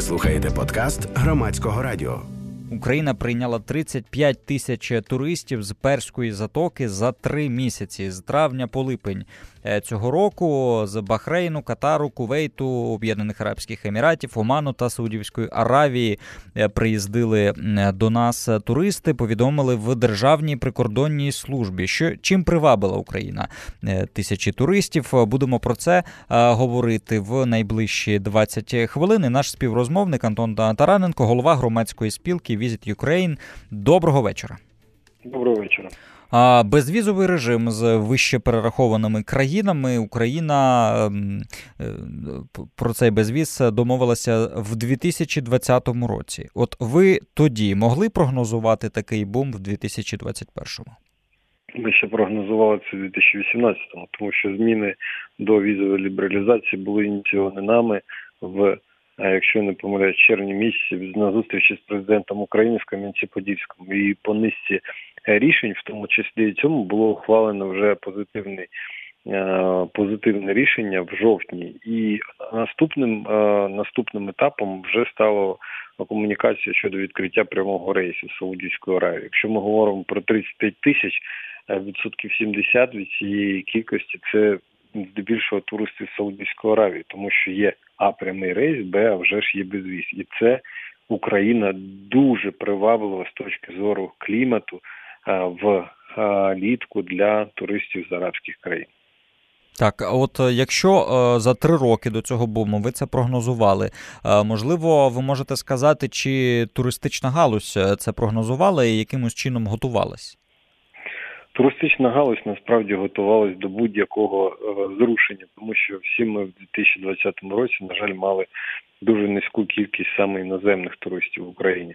Ви слухаєте подкаст громадського радіо. Україна прийняла 35 тисяч туристів з перської затоки за три місяці з травня по липень. Е, цього року з Бахрейну, Катару, Кувейту, Об'єднаних Арабських Еміратів, Оману та Саудівської Аравії е, приїздили до нас туристи. Повідомили в державній прикордонній службі, що чим привабила Україна е, тисячі туристів. Будемо про це говорити в найближчі 20 хвилин. Наш співрозмовник Антон Тараненко, голова громадської спілки Visit Ukraine. Доброго вечора. Доброго вечора. А безвізовий режим з вище перерахованими країнами Україна ем, е, про цей безвіз домовилася в 2020 році. От ви тоді могли прогнозувати такий бум в 2021-му? Ми ще прогнозували це в 2018-му, тому що зміни до візової лібералізації були ініційовані нами в якщо не помиляюсь, червні місяці на зустрічі з президентом України в Кам'янці-Подільському і по низці е, рішень, в тому числі і цьому було ухвалено вже позитивний. Е, позитивне рішення в жовтні, і наступним е, наступним етапом вже стало комунікація щодо відкриття прямого рейсу з Саудівської Аравії. Якщо ми говоримо про 35 тисяч відсотків 70 від цієї кількості, це здебільшого туристи з Саудівської Аравії, тому що є а прямий рейс, Б, а вже ж є безвіз. І це Україна дуже приваблива з точки зору клімату в літку для туристів з арабських країн. Так, от е, якщо е, за три роки до цього буму ви це прогнозували, е, можливо, ви можете сказати, чи туристична галузь це прогнозувала і якимось чином готувалась? Туристична галузь насправді готувалась до будь-якого е, зрушення, тому що всі ми в 2020 році, на жаль, мали дуже низьку кількість саме іноземних туристів в Україні.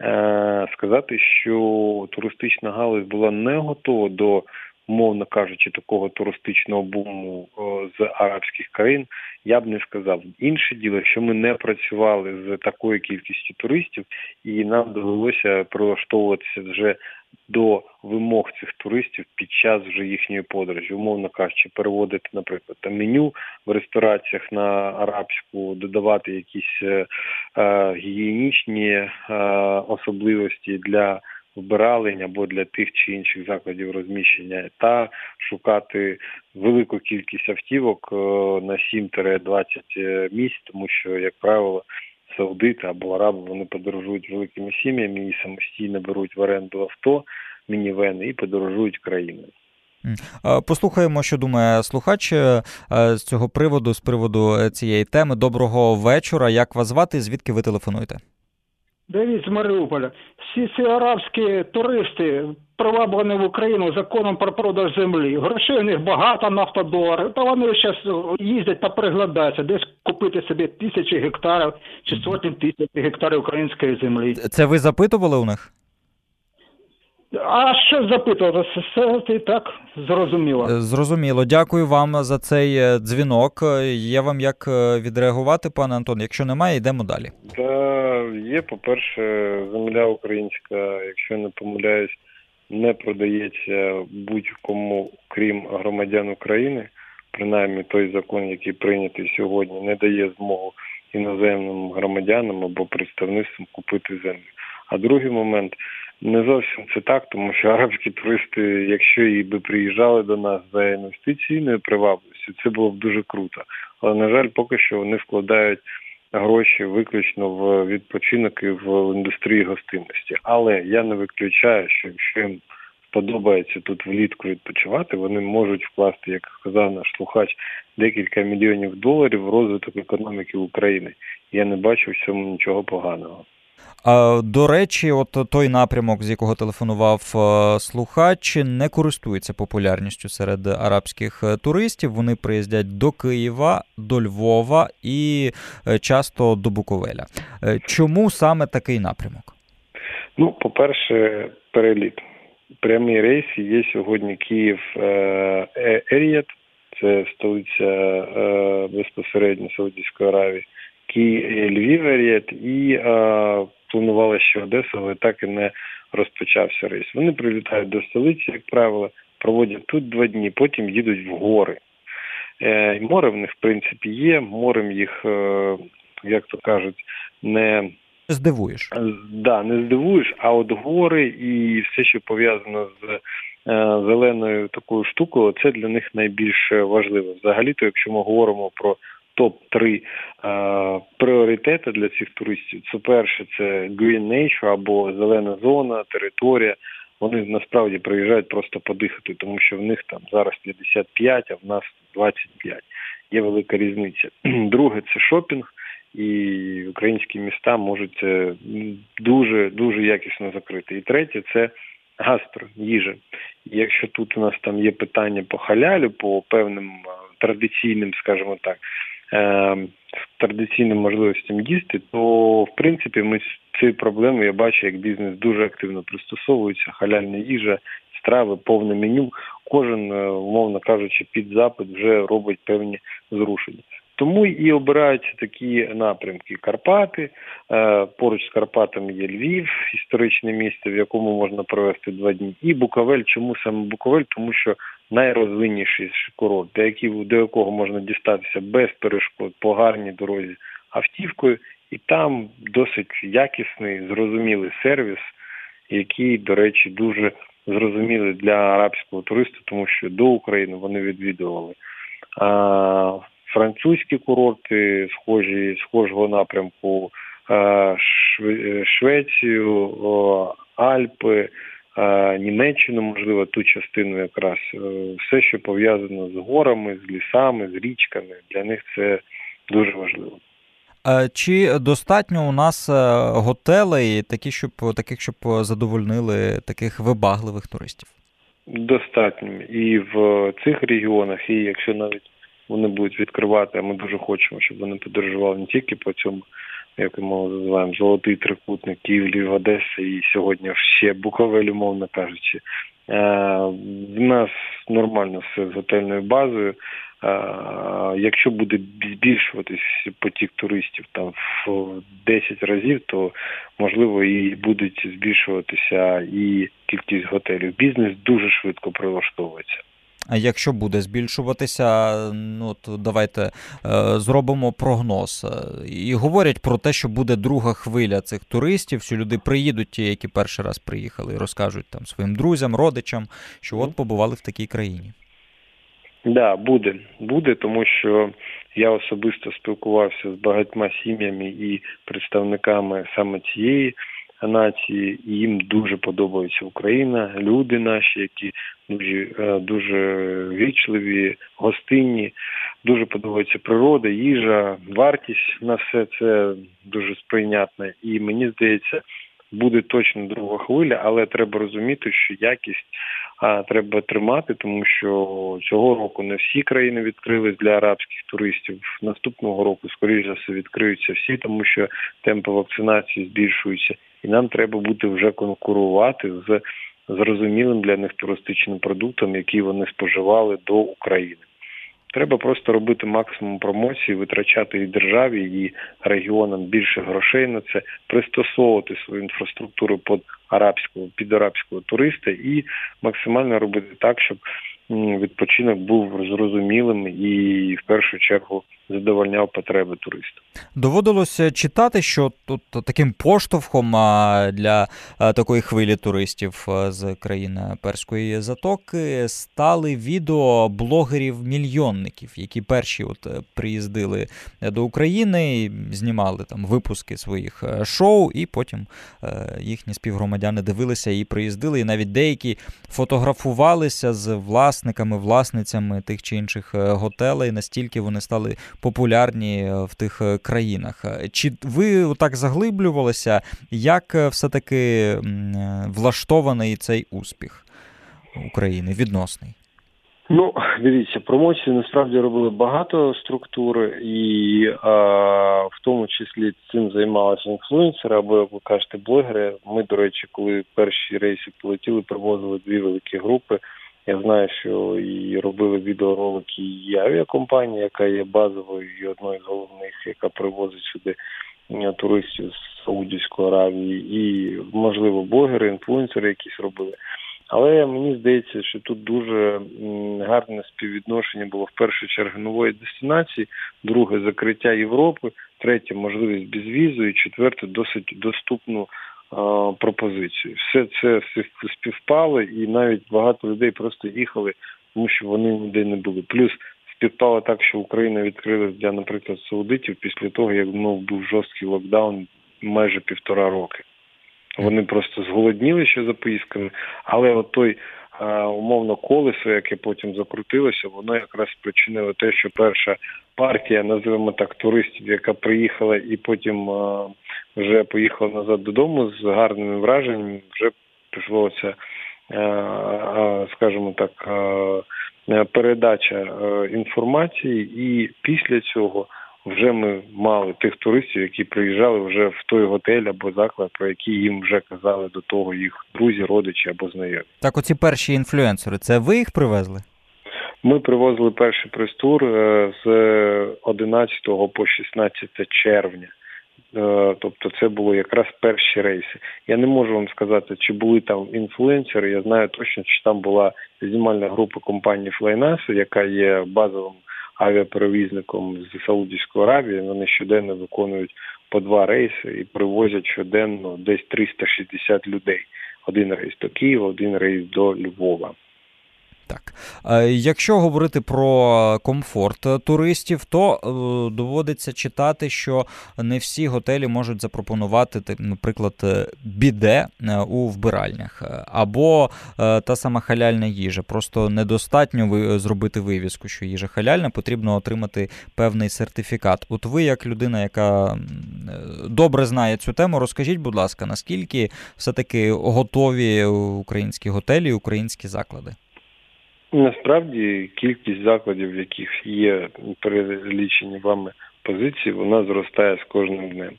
Е, сказати, що туристична галузь була не готова до, умовно кажучи, такого туристичного буму е, з арабських країн, я б не сказав. Інше діло, що ми не працювали з такою кількістю туристів, і нам довелося прилаштовуватися вже до вимог цих туристів під час вже їхньої подорожі, умовно кажучи, переводити, наприклад, там меню в рестораціях на арабську, додавати якісь е, е, гігієнічні е, особливості для вбиралень або для тих чи інших закладів розміщення, та шукати велику кількість автівок на 7-20 е, місць, тому що, як правило, саудити або араби вони подорожують великими сім'ями і самостійно беруть в оренду авто, мінівени і подорожують країною. Послухаємо, що думає слухач е, з цього приводу, з приводу цієї теми. Доброго вечора. Як вас звати? Звідки ви телефонуєте? Давід з Маріуполя. Всі ці арабські туристи приваблені в Україну законом про продаж землі. Грошей у них багато нафтодоларів, та вони зараз їздять та приглядаються, десь купити собі тисячі гектарів чи сотні тисяч гектарів української землі. Це ви запитували у них? А що запитувати? Все і так зрозуміло. Е, зрозуміло. Дякую вам за цей е, дзвінок. Є вам як е, відреагувати, пане Антон? Якщо немає, йдемо далі. Да, є, по-перше, земля українська, якщо не помиляюсь, не продається будь-кому, крім громадян України. Принаймні той закон, який прийнятий сьогодні, не дає змогу іноземним громадянам або представництвам купити землю. А другий момент не зовсім це так, тому що арабські туристи, якщо і би приїжджали до нас за інвестиційною привабливістю, це було б дуже круто. Але на жаль, поки що вони вкладають гроші виключно в відпочинок і в індустрії гостинності. Але я не виключаю, що якщо їм сподобається тут влітку відпочивати, вони можуть вкласти, як сказав наш слухач, декілька мільйонів доларів в розвиток економіки України. Я не бачу в цьому нічого поганого. До речі, от той напрямок, з якого телефонував е, слухач, не користується популярністю серед арабських е, туристів. Вони приїздять до Києва, до Львова і е, часто до Буковеля. Чому саме такий напрямок? Ну, по-перше, переліт. Прямі рейси є сьогодні Київ Еріят, це столиця безпосередньо Саудівської Аравії. Київ Львів Еріят і планували ще Одесу, але так і не розпочався рейс. Вони прилітають до столиці, як правило, проводять тут два дні, потім їдуть в гори. Е, море в них в принципі є. Морем їх, е, як то кажуть, не здивуєш. Да, не здивуєш, а от гори і все, що пов'язано з е, зеленою такою штукою, це для них найбільш важливо. Взагалі-то, якщо ми говоримо про топ 3 е, пріоритети для цих туристів, це перше це Green Nature або зелена зона, територія. Вони насправді приїжджають просто подихати, тому що в них там зараз 55, а в нас 25. Є велика різниця. Друге це шопінг і українські міста можуть дуже дуже якісно закрити. І третє це гастро, їжа. Якщо тут у нас там є питання по халялю, по певним е, традиційним, скажімо так, традиційним можливостям їсти, то в принципі ми ці проблеми я бачу, як бізнес дуже активно пристосовується, халяльна їжа, страви, повне меню. Кожен, умовно кажучи, під запит вже робить певні зрушення. Тому і обираються такі напрямки: Карпати. Е, поруч з Карпатами є Львів, історичне місце, в якому можна провести два дні. І Буковель. Чому саме Буковель? Тому що найрозвинніший курорт, до якого, до якого можна дістатися без перешкод по гарній дорозі автівкою, і там досить якісний, зрозумілий сервіс, який, до речі, дуже зрозумілий для арабського туриста, тому що до України вони відвідували. Французькі курорти, схожі схожого напрямку, Швецію, Альпи, Німеччину, можливо, ту частину якраз е, все, що пов'язано з горами, з лісами, з річками, для них це дуже важливо. Чи достатньо у нас готелей, такі, щоб таких, щоб задовольнили таких вибагливих туристів? Достатньо і в цих регіонах, і якщо навіть вони будуть відкривати. А ми дуже хочемо, щоб вони подорожували не тільки по цьому, як ми називаємо, золотий трикутник Київ, Львів, Одеса і сьогодні ще Буковель, умовно кажучи. В нас нормально все з готельною базою. Якщо буде збільшуватись потік туристів там в 10 разів, то можливо і будуть збільшуватися і кількість готелів. Бізнес дуже швидко прилаштовується. А якщо буде збільшуватися, ну то давайте е, зробимо прогноз. І говорять про те, що буде друга хвиля цих туристів, що люди приїдуть, ті, які перший раз приїхали, і розкажуть там своїм друзям, родичам, що от побували в такій країні. Так, да, буде, буде, тому що я особисто спілкувався з багатьма сім'ями і представниками саме цієї нації, їм дуже подобається Україна, люди наші, які дуже е, дуже вічливі, гостинні, дуже подобається природа, їжа, вартість на все це дуже сприйнятне. І мені здається, буде точно друга хвиля, але треба розуміти, що якість а, треба тримати, тому що цього року не всі країни відкрились для арабських туристів. Наступного року, скоріш за все, відкриються всі, тому що темпи вакцинації збільшуються, і нам треба буде вже конкурувати з зрозумілим для них туристичним продуктом, який вони споживали до України. Треба просто робити максимум промоції, витрачати і державі, і регіонам більше грошей на це, пристосовувати свою інфраструктуру під арабського під арабського туриста і максимально робити так, щоб відпочинок був зрозумілим і в першу чергу задовольняв потреби туристів. Доводилося читати, що тут таким поштовхом для такої хвилі туристів з країни перської затоки стали відео блогерів-мільйонників, які перші от е, приїздили до України, знімали там випуски своїх е, шоу, і потім е, їхні співгромадяни дивилися і приїздили. І навіть деякі фотографувалися з власниками, власницями тих чи інших готелей, настільки вони стали популярні е, в тих е, країнах. Чи ви так заглиблювалися, як е, все-таки влаштований цей успіх України відносний? Ну, дивіться, промоції насправді робили багато структур, і а, в тому числі цим займалися інфлюенсери або, як ви кажете, блогери. Ми, до речі, коли перші рейси полетіли, привозили дві великі групи. Я знаю, що і робили відеоролики і авіакомпанія, яка є базовою і одною з головних, яка привозить сюди туристів з Саудівської Аравії, і можливо блогери, інфлюенсери якісь робили. Але мені здається, що тут дуже гарне співвідношення було в першу чергу нової дестинації, друге закриття Європи, третє можливість безвізу, і четверте досить доступну пропозицію. Все це співпало, і навіть багато людей просто їхали, тому що вони ніде не були. Плюс співпало так, що Україна відкрилась для, наприклад, саудитів після того, як ну, був жорсткий локдаун майже півтора роки. Вони просто зголодніли ще за поїздками, але от той умовно колесо, яке потім закрутилося, воно якраз спричинило те, що перша партія, називаємо так, туристів, яка приїхала і потім вже поїхала назад додому з гарними враженнями, вже пішло це, скажімо так, передача інформації, і після цього вже ми мали тих туристів, які приїжджали вже в той готель або заклад, про який їм вже казали до того їх друзі, родичі або знайомі. Так, оці перші інфлюенсери, це ви їх привезли? Ми привозили перший прес-тур е, з 11 по 16 червня. Е, тобто це було якраз перші рейси. Я не можу вам сказати, чи були там інфлюенсери. Я знаю точно, що там була знімальна група компанії Flynas, яка є базовим авіаперевізником з Саудівської Аравії. Вони щоденно виконують по два рейси і привозять щоденно десь 360 людей. Один рейс до Києва, один рейс до Львова. Так, якщо говорити про комфорт туристів, то е, доводиться читати, що не всі готелі можуть запропонувати, наприклад, е, біде е, у вбиральнях, або та сама халяльна їжа. Просто недостатньо зробити вивіску, що їжа халяльна, потрібно отримати певний сертифікат. От ви, як людина, яка добре знає цю тему, розкажіть, будь ласка, наскільки все-таки готові українські готелі, українські заклади? Насправді кількість закладів, в яких є перелічені вами позиції, вона зростає з кожним днем.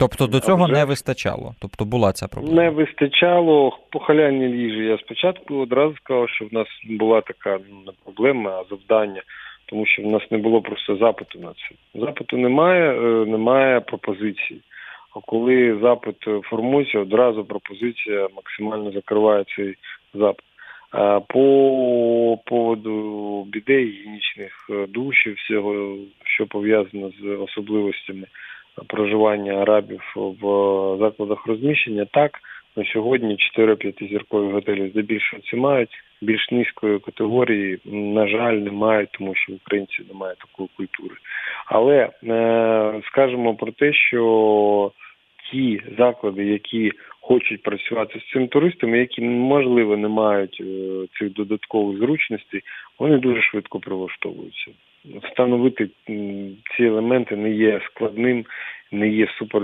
Тобто до цього вже... не вистачало? Тобто була ця проблема? Не вистачало по халяльній їжі. Я спочатку одразу сказав, що в нас була така ну, не проблема, а завдання, тому що в нас не було просто запиту на це. Запиту немає, е, немає пропозиції. А коли запит формується, одразу пропозиція максимально закриває цей запит. По поводу біде гігієнічних е, душів, всього, що пов'язано з особливостями проживання арабів в закладах розміщення, так на сьогодні 4-5 зіркові готелі здебільшого це мають. Більш низької категорії, на жаль, немає, тому що в українців немає такої культури. Але е, скажемо про те, що ті заклади, які хочуть працювати з цим туристами, які можливо не мають е, цих додаткових зручностей, вони дуже швидко прилаштовуються. Встановити ці елементи не є складним, не є супер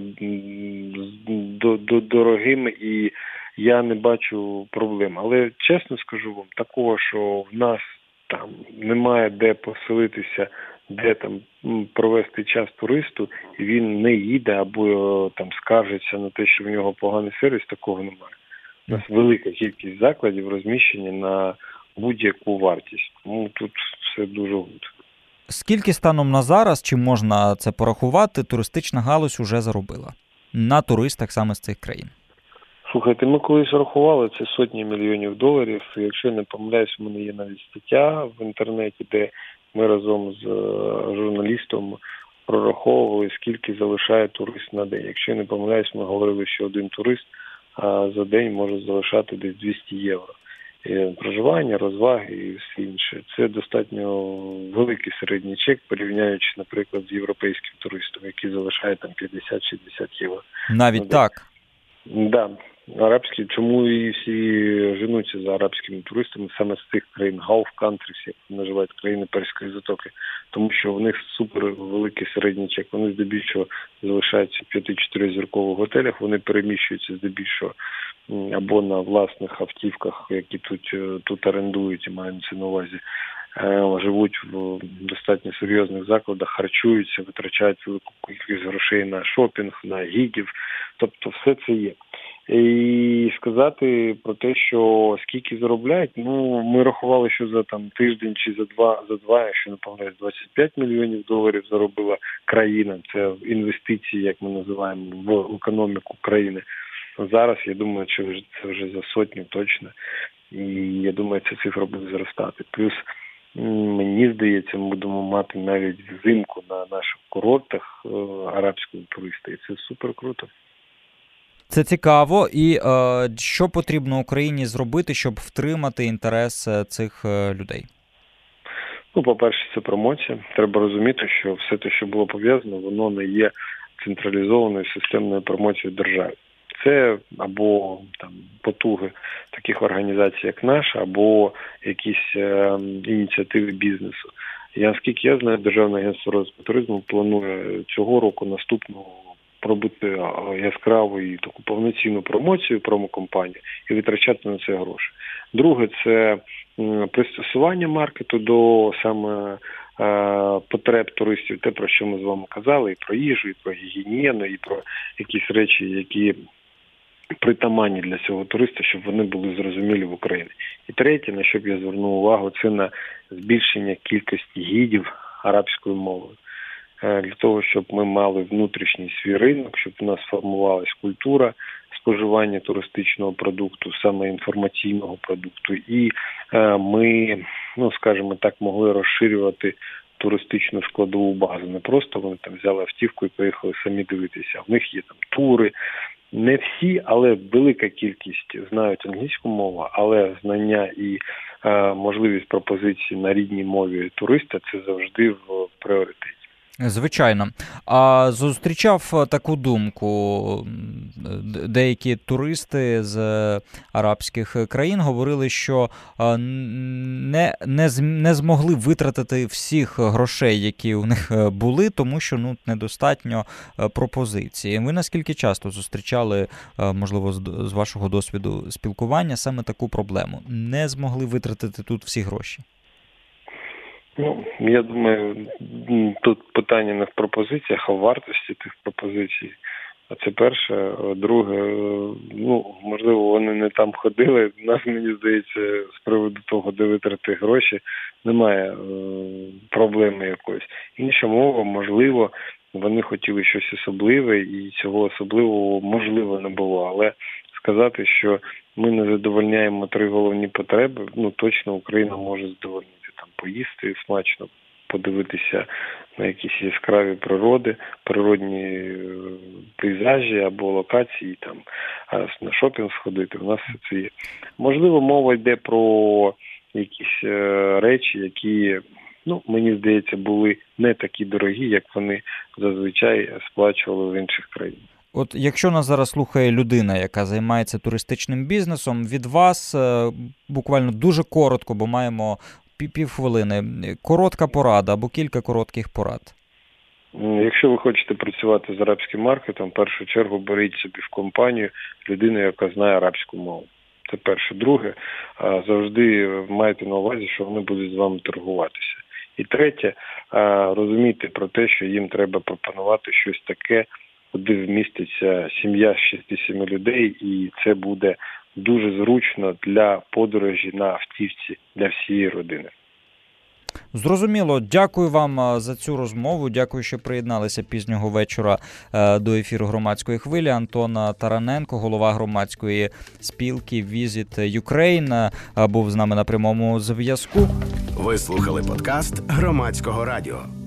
дорогим, і я не бачу проблем. Але чесно скажу вам, такого, що в нас там немає де поселитися де там провести час туристу, і він не їде або е, там скаржиться на те, що в нього поганий сервіс, такого немає. У нас велика кількість закладів розміщення на будь-яку вартість. Тому тут все дуже good. Скільки станом на зараз, чи можна це порахувати, туристична галузь уже заробила на туристах саме з цих країн? Слухайте, ми колись рахували це сотні мільйонів доларів. Якщо не помиляюсь, у мене є навіть стаття в інтернеті, де ми разом з е, журналістом прораховували, скільки залишає турист на день. Якщо я не помиляюсь, ми говорили, що один турист за день може залишати десь 200 євро. Проживання, розваги і все інше. Це достатньо великий середній чек, порівняючи, наприклад, з європейським туристом, який залишає там 50-60 євро. Навіть так. Да арабські, чому і всі женуться за арабськими туристами саме з цих країн Gulf countries, як називають країни Перської затоки, тому що в них супер великий середній чек. Вони здебільшого залишаються в 5-4 зіркових готелях. Вони переміщуються здебільшого або на власних автівках, які тут е, тут орендують і мають на увазі. Е, живуть в достатньо серйозних закладах, харчуються, витрачають велику кількість грошей на шопінг, на гідів. Тобто, все це є. І сказати про те, що скільки заробляють, ну ми рахували, що за там тиждень чи за два за два, якщо не помиляюсь, 25 мільйонів доларів заробила країна. Це інвестиції, як ми називаємо, в економіку країни. Зараз я думаю, що це вже за сотню точно, і я думаю, ця цифра буде зростати. Плюс Мені здається, ми будемо мати навіть взимку на наших курортах е, арабського туриста, і це супер круто. Це цікаво, і е, що потрібно Україні зробити, щоб втримати інтерес е, цих е, людей? Ну, по-перше, це промоція. Треба розуміти, що все те, що було пов'язано, воно не є централізованою системною промоцією держави. Це або там потуги таких організацій, як наша, або якісь е, ініціативи бізнесу. Я наскільки я знаю, Державне агентство розвитку туризму планує цього року наступного робити яскраву і таку повноцінну промоцію промокомпанію і витрачати на це гроші. Друге, це пристосування маркету до саме потреб туристів, те про що ми з вами казали, і про їжу, і про гігієну, і про якісь речі, які притаманні для цього туриста, щоб вони були зрозумілі в Україні. І третє, на що б я звернув увагу, це на збільшення кількості гідів арабською мовою. Е, для того, щоб ми мали внутрішній свій ринок, щоб у нас формувалась культура споживання туристичного продукту, саме інформаційного продукту, і е, ми, ну скажімо так, могли розширювати туристичну складову базу. Не просто вони там взяли автівку і поїхали самі дивитися. В них є там тури. Не всі, але велика кількість знають англійську мову, але знання і е, можливість пропозиції на рідній мові туриста це завжди в пріоритеті. Звичайно. А зустрічав таку думку. Деякі туристи з арабських країн говорили, що не не, не змогли витратити всіх грошей, які у них були, тому що ну недостатньо пропозиції. Ви наскільки часто зустрічали, можливо, з вашого досвіду спілкування саме таку проблему? Не змогли витратити тут всі гроші? Ну, я думаю, тут питання не в пропозиціях, а в вартості тих пропозицій. А це перше. Друге, ну можливо, вони не там ходили. Нас мені здається, з приводу того, де витрати гроші, немає е, проблеми якоїсь. Інша мова, можливо, вони хотіли щось особливе, і цього особливого можливо не було. Але сказати, що ми не задовольняємо три головні потреби, ну точно Україна може задовольнити там поїсти смачно, подивитися на якісь яскраві природи, природні е, пейзажі або локації, там на шопінг сходити. У нас все це є. Можливо, мова йде про якісь е, речі, які. Ну, мені здається, були не такі дорогі, як вони зазвичай сплачували в інших країнах. От якщо нас зараз слухає людина, яка займається туристичним бізнесом, від вас е, буквально дуже коротко, бо маємо півхвилини, коротка порада або кілька коротких порад. Якщо ви хочете працювати з арабським маркетом, в першу чергу беріть собі в компанію людину, яка знає арабську мову. Це перше. Друге, завжди майте на увазі, що вони будуть з вами торгуватися. І третє, розумійте про те, що їм треба пропонувати щось таке, куди вміститься сім'я з 6-7 людей, і це буде дуже зручно для подорожі на автівці для всієї родини. Зрозуміло, дякую вам за цю розмову. Дякую, що приєдналися пізнього вечора е, до ефіру громадської хвилі. Антона Тараненко, голова громадської спілки Visit Ukraine, був з нами на прямому зв'язку. Ви слухали подкаст громадського радіо.